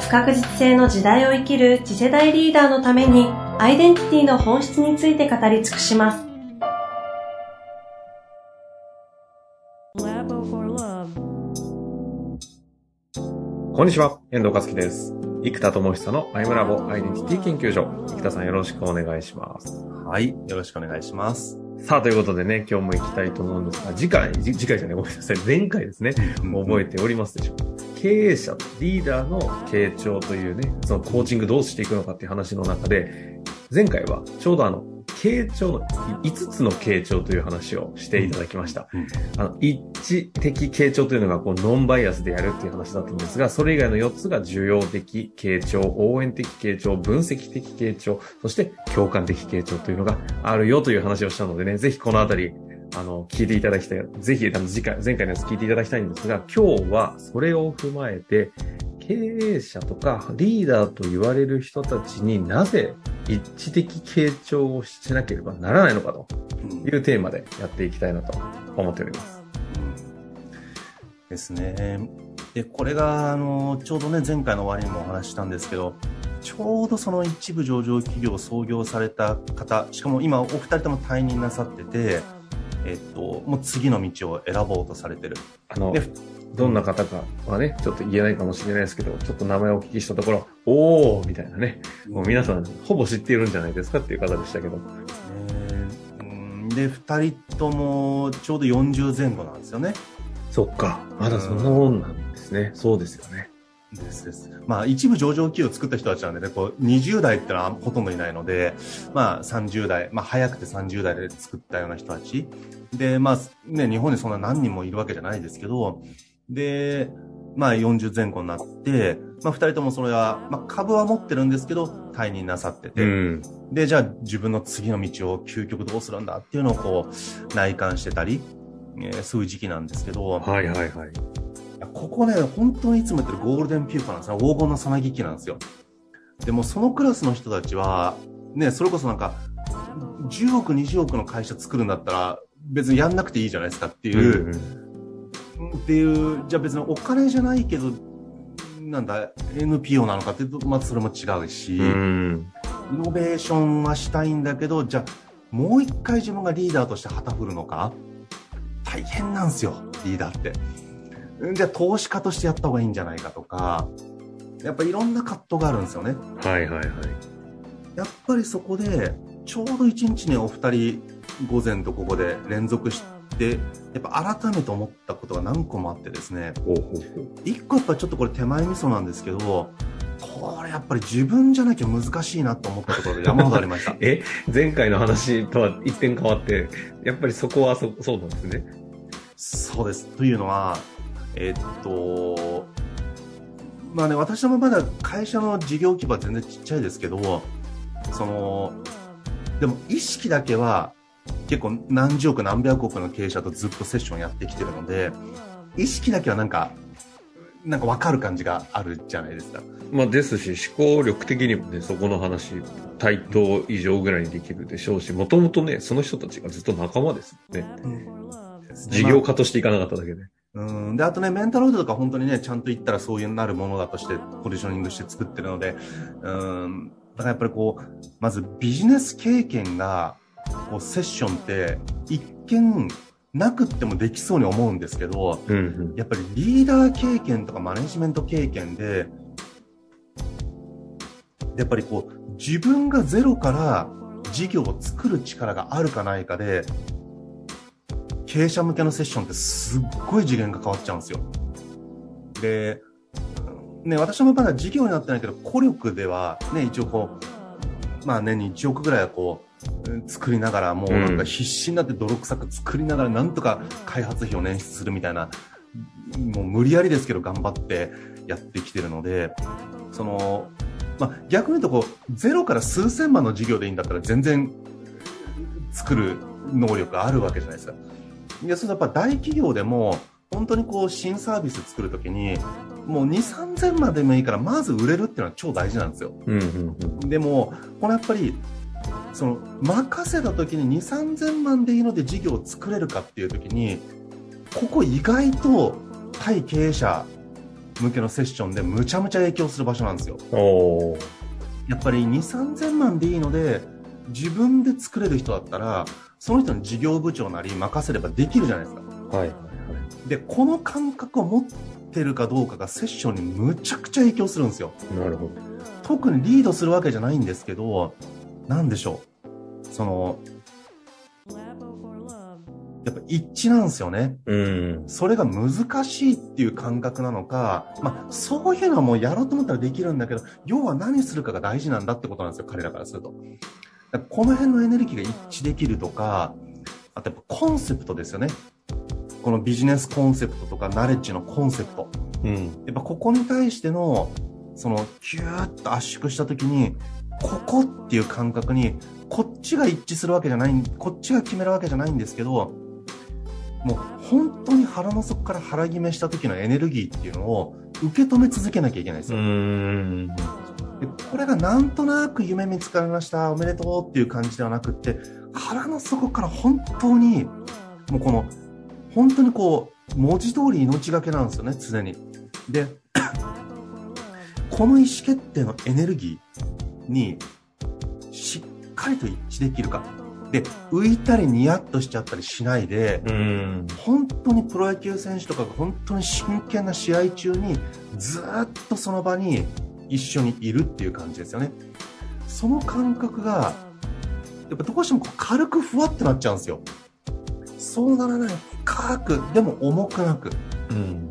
不確実性の時代を生きる次世代リーダーのためにアイデンティティの本質について語り尽くします。こんにちは、遠藤和樹です。生田智久のアイムラボアイデンティティ研究所。生田さんよろしくお願いします。はい、よろしくお願いします。さあ、ということでね、今日も行きたいと思うんですが、次回、次回じゃない、ごめんなさい、前回ですね、覚えておりますでしょうか？経営者、リーダーの傾聴というね、そのコーチングどうしていくのかっていう話の中で、前回はちょうどあの、傾聴の、5つの傾聴という話をしていただきました。うん、あの、一致的傾聴というのがこうノンバイアスでやるっていう話だったんですが、それ以外の4つが需要的傾聴、応援的傾聴、分析的傾聴、そして共感的傾聴というのがあるよという話をしたのでね、ぜひこのあたり、あの、聞いていただきたい。ぜひ、あの、次回、前回のやつ聞いていただきたいんですが、今日はそれを踏まえて、経営者とかリーダーと言われる人たちになぜ一致的傾聴をしなければならないのかというテーマでやっていきたいなと思っております。ですね。で、これが、あの、ちょうどね、前回の終わりにもお話ししたんですけど、ちょうどその一部上場企業を創業された方、しかも今お二人とも退任なさってて、えっと、もう次の道を選ぼうとされてる。あの、どんな方かはね、ちょっと言えないかもしれないですけど、ちょっと名前をお聞きしたところ、おーみたいなね、もう皆さんほぼ知っているんじゃないですかっていう方でしたけど。で、二人ともちょうど40前後なんですよね。そっか。まだそんなもんなんですね。そうですよね。ですです。まあ、一部上場企業を作った人たちなんでね、こう、20代ってのはほとんどいないので、まあ、30代、まあ、早くて30代で作ったような人たち。で、まあ、ね、日本にそんな何人もいるわけじゃないですけど、で、まあ40前後になって、まあ二人ともそれは、まあ株は持ってるんですけど、退任なさってて、うん、で、じゃあ自分の次の道を究極どうするんだっていうのをこう、内観してたり、えー、そういう時期なんですけど、はいはいはい。ここね、本当にいつも言ってるゴールデンピューパーなんですね。黄金のさなぎ期なんですよ。でもそのクラスの人たちは、ね、それこそなんか、10億、20億の会社作るんだったら、別にやんなくていいじゃないですかっていう、うんうんっていう、じゃあ別にお金じゃないけど、なんだ、NPO なのかっていうと、まずそれも違うし、イノベーションはしたいんだけど、じゃあもう一回自分がリーダーとして旗振るのか？大変なんですよ、リーダーって。じゃあ投資家としてやった方がいいんじゃないかとか、やっぱいろんな葛藤があるんですよね。はいはいはい。やっぱりそこで、ちょうど一日にお二人、午前と午後で連続して、でやっぱ改めて思ったことが何個もあってですね。一個やっぱちょっとこれ手前味噌なんですけどこれやっぱり自分じゃなきゃ難しいなと思ったことで山ほどありました。え前回の話とは一点変わってやっぱりそこはそそうなんですね。そうです。というのはえっとまあね私もまだ会社の事業規模は全然ちっちゃいですけどそのでも意識だけは結構何十億何百億の経営者とずっとセッションやってきてるので意識だけはなんかなんか分かる感じがあるじゃないですか。まあ、ですし思考力的にもねそこの話対等以上ぐらいにできるでしょうしもともとねその人たちがずっと仲間ですね、うん、事業家としていかなかっただけで。うん。であとね、メンタルロードとか本当にね、ちゃんと言ったらそういうなるものだとしてポジショニングして作ってるので、うん、だからやっぱりこう、まずビジネス経験がこうセッションって一見なくってもできそうに思うんですけど、うんうん、やっぱりリーダー経験とかマネジメント経験でやっぱりこう自分がゼロから事業を作る力があるかないかで経営者向けのセッションってすっごい次元が変わっちゃうんですよ。で、ね、私もまだ事業になってないけど、孤力では、ね、一応こう、まあ年に1億ぐらいはこう、作りながら、もうなんか必死になって泥臭く作りながら、なんとか開発費を捻出するみたいな、もう無理やりですけど頑張ってやってきてるので、その、まあ、逆に言うとこう、ゼロから数千万の事業でいいんだったら全然作る能力があるわけじゃないですか。いや、それやっぱ大企業でも、本当にこう、新サービス作るときに、もう2、3000万でもいいから、まず売れるっていうのは超大事なんですよ。うんうんうん。でも、これやっぱり、その、任せた時に2、3000万でいいので事業を作れるかっていう時に、ここ意外と対経営者向けのセッションでむちゃむちゃ影響する場所なんですよ。やっぱり2、3000万でいいので、自分で作れる人だったら、その人の事業部長なり任せればできるじゃないですか。はい。で、この感覚を持ってるかどうかがセッションにむちゃくちゃ影響するんですよ。なるほど。特にリードするわけじゃないんですけど、なんでしょう？その、やっぱ一致なんですよね。うん。それが難しいっていう感覚なのか、まあ、そういうのはもうやろうと思ったらできるんだけど、要は何するかが大事なんだってことなんですよ、彼らからすると。この辺のエネルギーが一致できるとか、あとやっぱコンセプトですよね。このビジネスコンセプトとかナレッジのコンセプト。うん。やっぱここに対しての、その、キューッと圧縮したときに、ここっていう感覚に、こっちが一致するわけじゃない、こっちが決めるわけじゃないんですけど、もう本当に腹の底から腹決めした時のエネルギーっていうのを受け止め続けなきゃいけないんですうよ。これがなんとなく夢見つかりました、おめでとうっていう感じではなくって、腹の底から本当に、もうこの、本当にこう、文字通り命がけなんですよね、常に。で、この意思決定のエネルギーに、しっかりと一致できるか。で、浮いたりニヤッとしちゃったりしないで、うん。本当にプロ野球選手とかが本当に真剣な試合中にずーっとその場に一緒にいるっていう感じですよね。その感覚が、やっぱどうしても軽くふわってなっちゃうんですよ。そうならない。深く、でも重くなく。うん。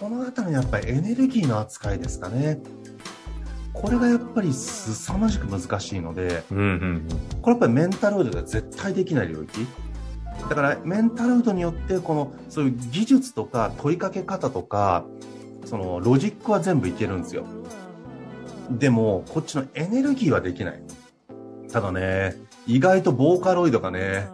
このあたりのやっぱりエネルギーの扱いですかね。これがやっぱり凄まじく難しいので、うん。うん。これやっぱりメンタルウードでは絶対できない領域。だからメンタルウードによってこのそういう技術とか問いかけ方とかそのロジックは全部いけるんですよ。でもこっちのエネルギーはできない。ただね、意外とボーカロイドがね、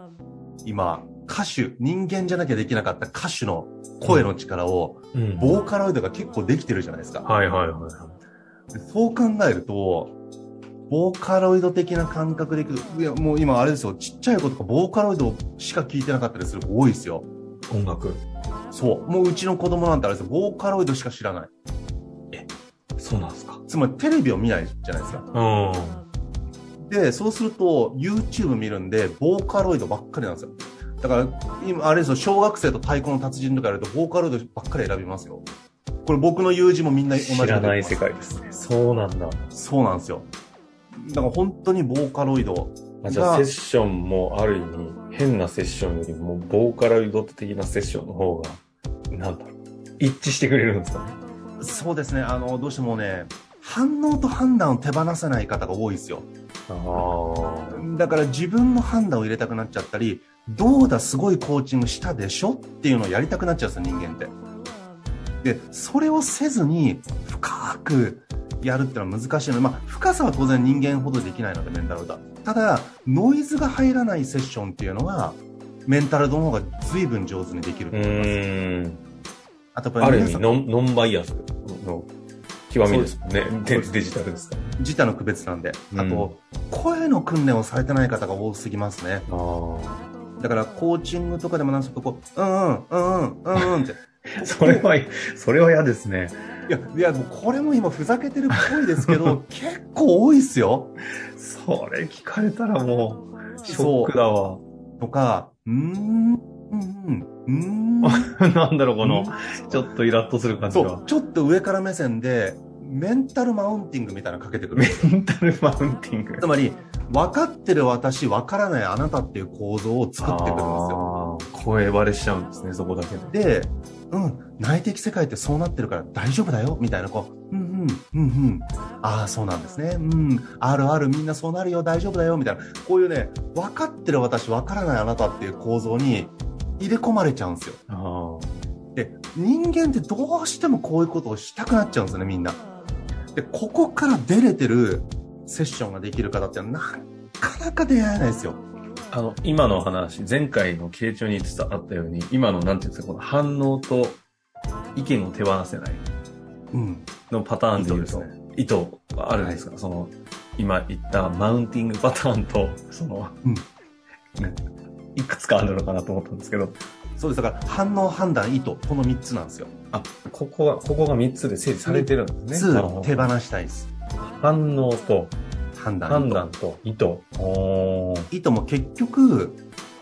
今歌手、人間じゃなきゃできなかった歌手の声の力をうん。ボーカロイドが結構できてるじゃないですか。はいはいはいそう考えると、ボーカロイド的な感覚でいくと、いや、もう今あれですよ、ちっちゃい子とかボーカロイドしか聞いてなかったりする子多いですよ。い。音楽。そう。もううちの子供なんてあれですよ、ボーカロイドしか知らない。そうなんですか。つまりテレビを見ないじゃないですか。うん。で、そうすると YouTube 見るんで、ボーカロイドばっかりなんですよ。だから、今、あれですよ、小学生と太鼓の達人とかやると、ボーカロイドばっかり選びますよ。これ僕の友人もみんな同じ知らない世界ですね。そうなんだ。そうなんですよ。だから本当にボーカロイドあじゃあセッションもある意味、変なセッションよりも、ボーカロイド的なセッションの方が、なんだろう、一致してくれるんですかね。そうですね、あの、どうしてもね、反応と判断を手放せない方が多いですよ。だから自分の判断を入れたくなっちゃったり、どうだ、すごいコーチングしたでしょっていうのをやりたくなっちゃうんですよ、人間って。で、それをせずに、深くやるっていうのは難しいので、まあ、深さは当然人間ほどできないので、メンタルだ。ただ、ノイズが入らないセッションっていうのは、メンタルの方が随分上手にできるとう思います。あとある意味ノン、ノンバイアスの極みですもんね。デデジタルですか自他の区別なんで。うんあと、声の訓練をされてない方が多すぎますね。だから、コーチングとかでもなんすかこう、うんうん、うんうん、うんうんって。あ。それは、それは嫌ですね。いや、いや、もうこれも今ふざけてるっぽいですけど、結構多いっすよ。それ聞かれたらもう、ショックだわ。とか、うーん、うん、うん、うーん。なんだろう、この、ちょっとイラッとする感じはそう、。ちょっと上から目線で、メンタルマウンティングみたいなのかけてくるメ。ンタルマウンティング。つまり、分かってる私、分からないあなたっていう構造を作ってくるんですよ。声バレしちゃうんですね、そこだけで。で、うん、内的世界ってそうなってるから大丈夫だよ、みたいな、こう、うんうん、うんうん、ああ、そうなんですね、うん、あるある、みんなそうなるよ、大丈夫だよ、みたいな、こういうね、分かってる私、分からないあなたっていう構造に入れ込まれちゃうんですよ。あで、人間ってどうしてもこういうことをしたくなっちゃうんですよね、みんな。で、ここから出れてるセッションができる方ってなかなか出会えないですよ。あの、今の話、前回の傾聴に伝わったように、今の、なんていうんですか、この反応と意見を手放せないうん。のパターンで言うと、意図です意図があるんですか、その、今言ったマウンティングパターンと、その、うんいくつかあるのかなと思ったんですけど、そうです。だから、反応、判断、意図、この3つなんですよ。あ、ここが、ここが3つで整理されてるんですね。なるほどつ手放したいです。反応と、判断、判断と意図。意図も結局、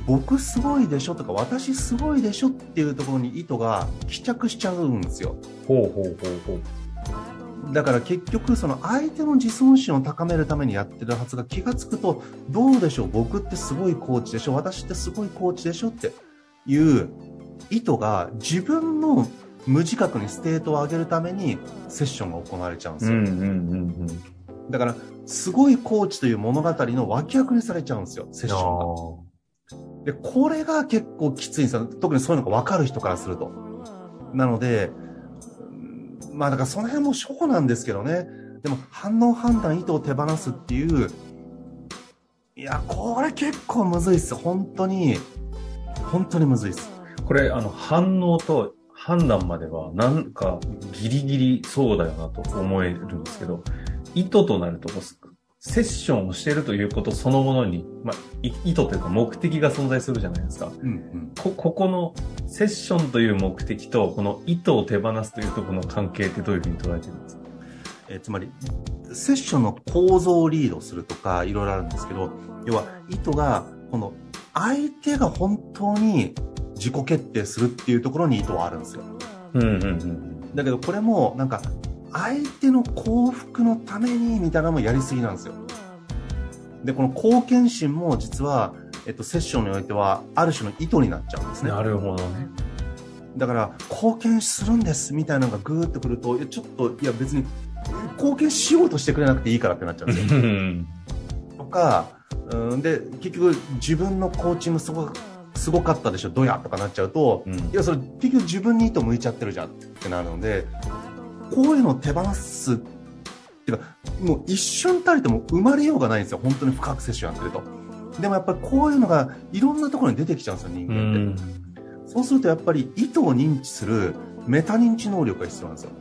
僕すごいでしょとか、私すごいでしょっていうところに意図が帰着しちゃうんですよ。ほうほうほうほう。だから結局、その相手の自尊心を高めるためにやってるはずが気がつくと、どうでしょう？僕ってすごいコーチでしょ？私ってすごいコーチでしょ？っていう意図が自分の無自覚にステートを上げるためにセッションが行われちゃうんですよ。うんうんうんうん。だから、すごいコーチという物語の脇役にされちゃうんですよ、セッションが。で、これが結構きついんですよ。特にそういうのが分かる人からすると。なので、まあだからその辺も初歩なんですけどね。でも反応判断意図を手放すっていう、いや、これ結構むずいっす。本当に、本当にむずいっす。これ、あの、反応と判断までは、なんか、ギリギリそうだよなと思えるんですけど、意図となると、セッションをしているということそのものに、まあ、い意図というか目的が存在するじゃないですか。うんうん。こ、ここのセッションという目的と、この意図を手放すというところの関係ってどういうふうに捉えてるんですか？えーつまり、セッションの構造をリードするとか、いろいろあるんですけど、要は、意図が、この、相手が本当に自己決定するっていうところに意図はあるんですよ。うんうんうん。だけど、これも、なんか、相手の幸福のために、みたいなのもやりすぎなんですよ。で、この貢献心も実は、えっと、セッションにおいては、ある種の意図になっちゃうんですね。なるほどね。だから、貢献するんです、みたいなのがぐーっとくると、いや、ちょっと、いや、別に、貢献しようとしてくれなくていいからってなっちゃうんですよ。うん。とか、うん、で、結局自分のコーチングすごすごかったでしょ、どやとかなっちゃうと、うんいや、それ結局自分に意図向いちゃってるじゃんってなるので、こういうのを手放すっていうか、もう一瞬たりとも生まれようがないんですよ、本当に深くセッションやってると。でもやっぱりこういうのがいろんなところに出てきちゃうんですよ、人う間って。ん。そうするとやっぱり意図を認知するメタ認知能力が必要なんですよ。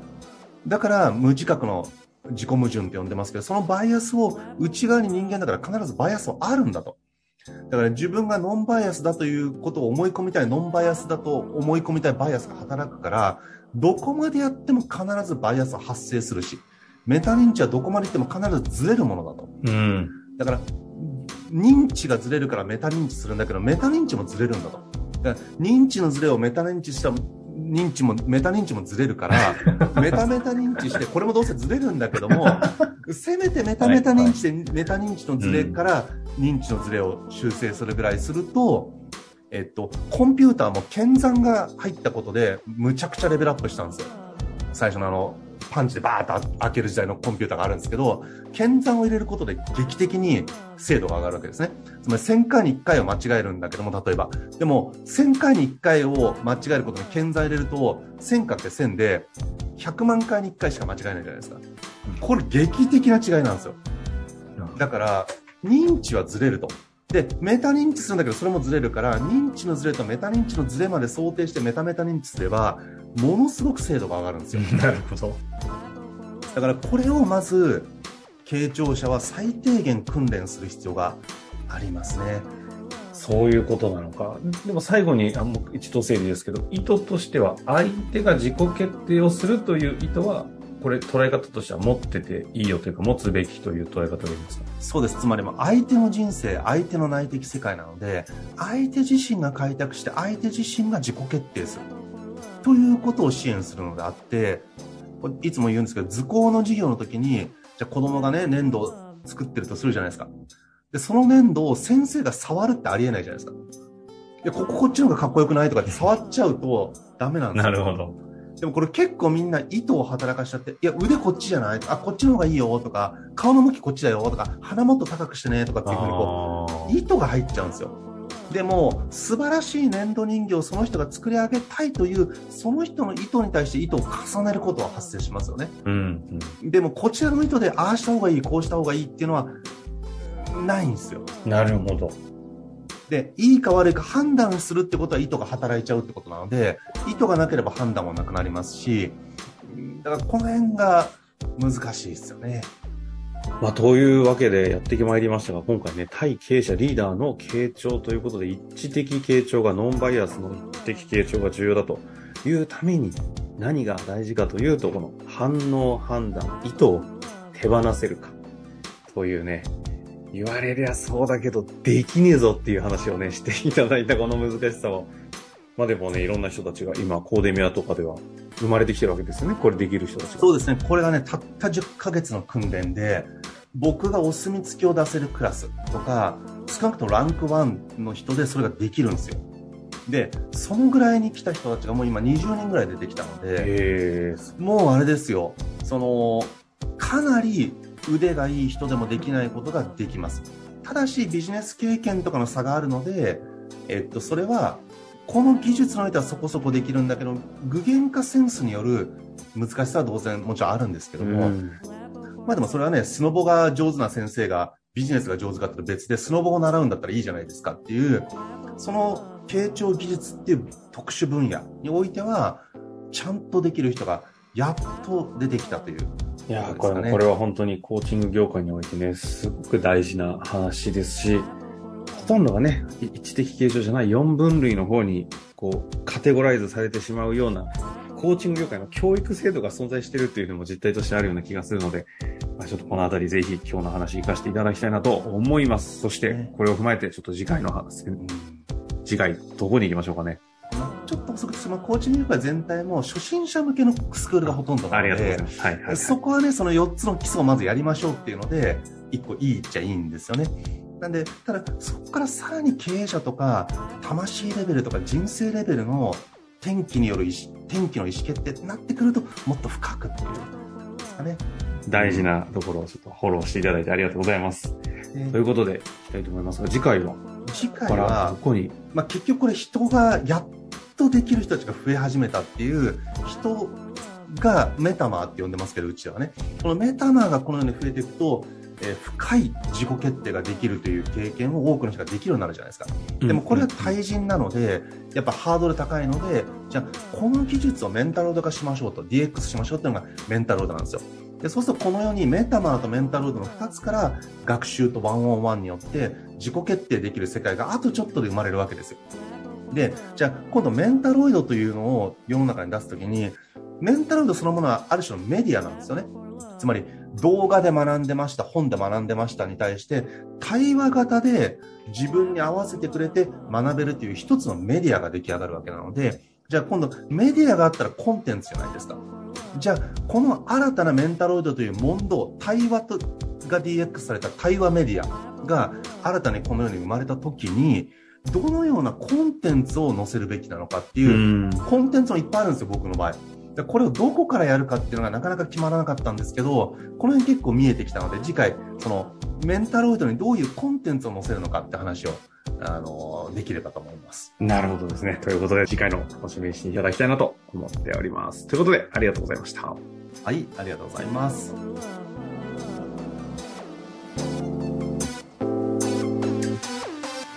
だから無自覚の自己矛盾って呼んでますけど、そのバイアスを内側に人間だから必ずバイアスはあるんだと。だから自分がノンバイアスだということを思い込みたい、ノンバイアスだと思い込みたいバイアスが働くから、どこまでやっても必ずバイアスは発生するし、メタ認知はどこまで行っても必ずずれるものだと。うん。だから、認知がずれるからメタ認知するんだけど、メタ認知もずれるんだと。だから認知のずれをメタ認知した認知も、メタ認知もずれるから、メタメタ認知して、これもどうせずれるんだけども、せめてメタメタ認知で、メタ認知のずれから認知のずれを修正するぐらいすると、えっと、コンピューターも検算が入ったことで、むちゃくちゃレベルアップしたんですよ。最初のあの、パンチでバーッと開ける時代のコンピューターがあるんですけど、検算を入れることで劇的に精度が上がるわけですね。つまり1000回に1回を間違えるんだけども、例えば。でも、1000回に1回を間違えることに検算入れると、1000かけ1000で、100万回に1回しか間違えないじゃないですか。これ劇的な違いなんですよ。だから、認知はずれると。で、メタ認知するんだけど、それもずれるから、認知のずれとメタ認知のずれまで想定してメタメタ認知すれば、ものすごく精度が上がるんですよ。なるほど。だからこれをまず、傾聴者は最低限訓練する必要がありますね。そういうことなのか。でも最後に、あもう一度整理ですけど、意図としては、相手が自己決定をするという意図は、これ捉え方としては持ってていいよというか、持つべきという捉え方でいいんですか？そうです。つまり相手の人生、相手の内的世界なので、相手自身が開拓して、相手自身が自己決定する。ということを支援するのであって、いつも言うんですけど、図工の授業の時に、じゃあ子供がね、粘土を作ってるとするじゃないですか。で、その粘土を先生が触るってありえないじゃないですか。いや、こここっちの方がかっこよくないとかって触っちゃうとダメなんですよ。なるほど。でもこれ結構みんな意図を働かしちゃって、いや、腕こっちじゃない？あ、こっちの方がいいよとか、顔の向きこっちだよとか、鼻もっと高くしてねとかっていうふうにこあう、意図が入っちゃうんですよ。でも、素晴らしい粘土人形をその人が作り上げたいという、その人の意図に対して意図を重ねることは発生しますよね。うん。でも、こちらの意図で、ああした方がいい、こうした方がいいっていうのは、ないんですよ。なるほど。で、いいか悪いか判断するってことは意図が働いちゃうってことなので、意図がなければ判断もなくなりますし、だからこの辺が難しいですよね。まあ、というわけでやってきまいりましたが、今回ね、対経営者リーダーの傾聴ということで、一致的傾聴が、ノンバイアスの一致的傾聴が重要だというために、何が大事かというと、この反応、判断、意図を手放せるか、というね、言われりゃそうだけど、できねえぞっていう話をね、していただいたこの難しさを、まあでもね、いろんな人たちが今、コーデミアとかでは生まれてきてるわけですよね。これできる人たちが。そうですね。これがね、たった10ヶ月の訓練で、僕がお墨付きを出せるクラスとか、少なくともランク1の人でそれができるんですよ。で、そのぐらいに来た人たちがもう今20人ぐらい出てきたので、えー、もうあれですよ。その、かなり腕がいい人でもできないことができます。ただし、ビジネス経験とかの差があるので、えっと、それは、この技術においてはそこそこできるんだけど、具現化センスによる難しさは当然もちろんあるんですけども、うんまあでもそれはね、スノボが上手な先生がビジネスが上手かって別で、スノボを習うんだったらいいじゃないですかっていう、その傾聴技術っていう特殊分野においては、ちゃんとできる人がやっと出てきたという。いやこれもこれは本当にコーチング業界においてね、すごく大事な話ですし、ほとんどがね、い一的形状じゃない4分類の方に、こう、カテゴライズされてしまうような、コーチング業界の教育制度が存在しているっていうのも実態としてあるような気がするので、まあ、ちょっとこのあたりぜひ今日の話活かしていただきたいなと思います。そしてね、これを踏まえてちょっと次回の話、うん次回どこに行きましょうかね。まあちょっと補足して、まあコーチング全体も初心者向けのスクールがほとんどなありので。はいはい、はい。そこはね、その4つの基礎をまずやりましょうっていうので、1個いいっちゃいいんですよね。なんで、ただ、そこからさらに経営者とか、魂レベルとか人生レベルの天気による意思、天気の意思決定ってなってくると、もっと深くっていうですかね。大事なところをちょっとフォローしていただいてありがとうございます。でということで、いきたいと思いますが、次回は、次回はど、こにまあ、結局これ人がやっとできる人たちが増え始めたっていう人がメタマーって呼んでますけどうちはね。このメタマーがこのように増えていくと、えー深い自己決定ができるという経験を多くの人ができるようになるじゃないですか。でもこれは対人なのでやっぱハードル高いのでじゃあこの技術をメンタルロード化しましょうと DX しましょうっていうのがメンタルロードなんですよ。でそうするとこのようにメタマーとメンタルロードの2つから学習とワンオンワンによって自己決定できる世界があとちょっとで生まれるわけですよで、じゃあ今度メンタロイドというのを世の中に出すときに、メンタロイドそのものはある種のメディアなんですよね。つまり動画で学んでました、本で学んでましたに対して、対話型で自分に合わせてくれて学べるという一つのメディアが出来上がるわけなので、じゃあ今度メディアがあったらコンテンツじゃないですか。じゃあこの新たなメンタロイドという問答、対話とが DX された対話メディアが新たにこの世に生まれた時に、どのようなコンテンツを載せるべきなのかっていう、うん。コンテンツもいっぱいあるんですよ、僕の場合。でこれをどこからやるかっていうのがなかなか決まらなかったんですけど、この辺結構見えてきたので、次回、その、メンタロイドにどういうコンテンツを載せるのかって話を、あの、できればと思います。なるほどですね。ということで、次回の楽しみにしていただきたいなと思っております。ということで、ありがとうございました。はい、ありがとうございます。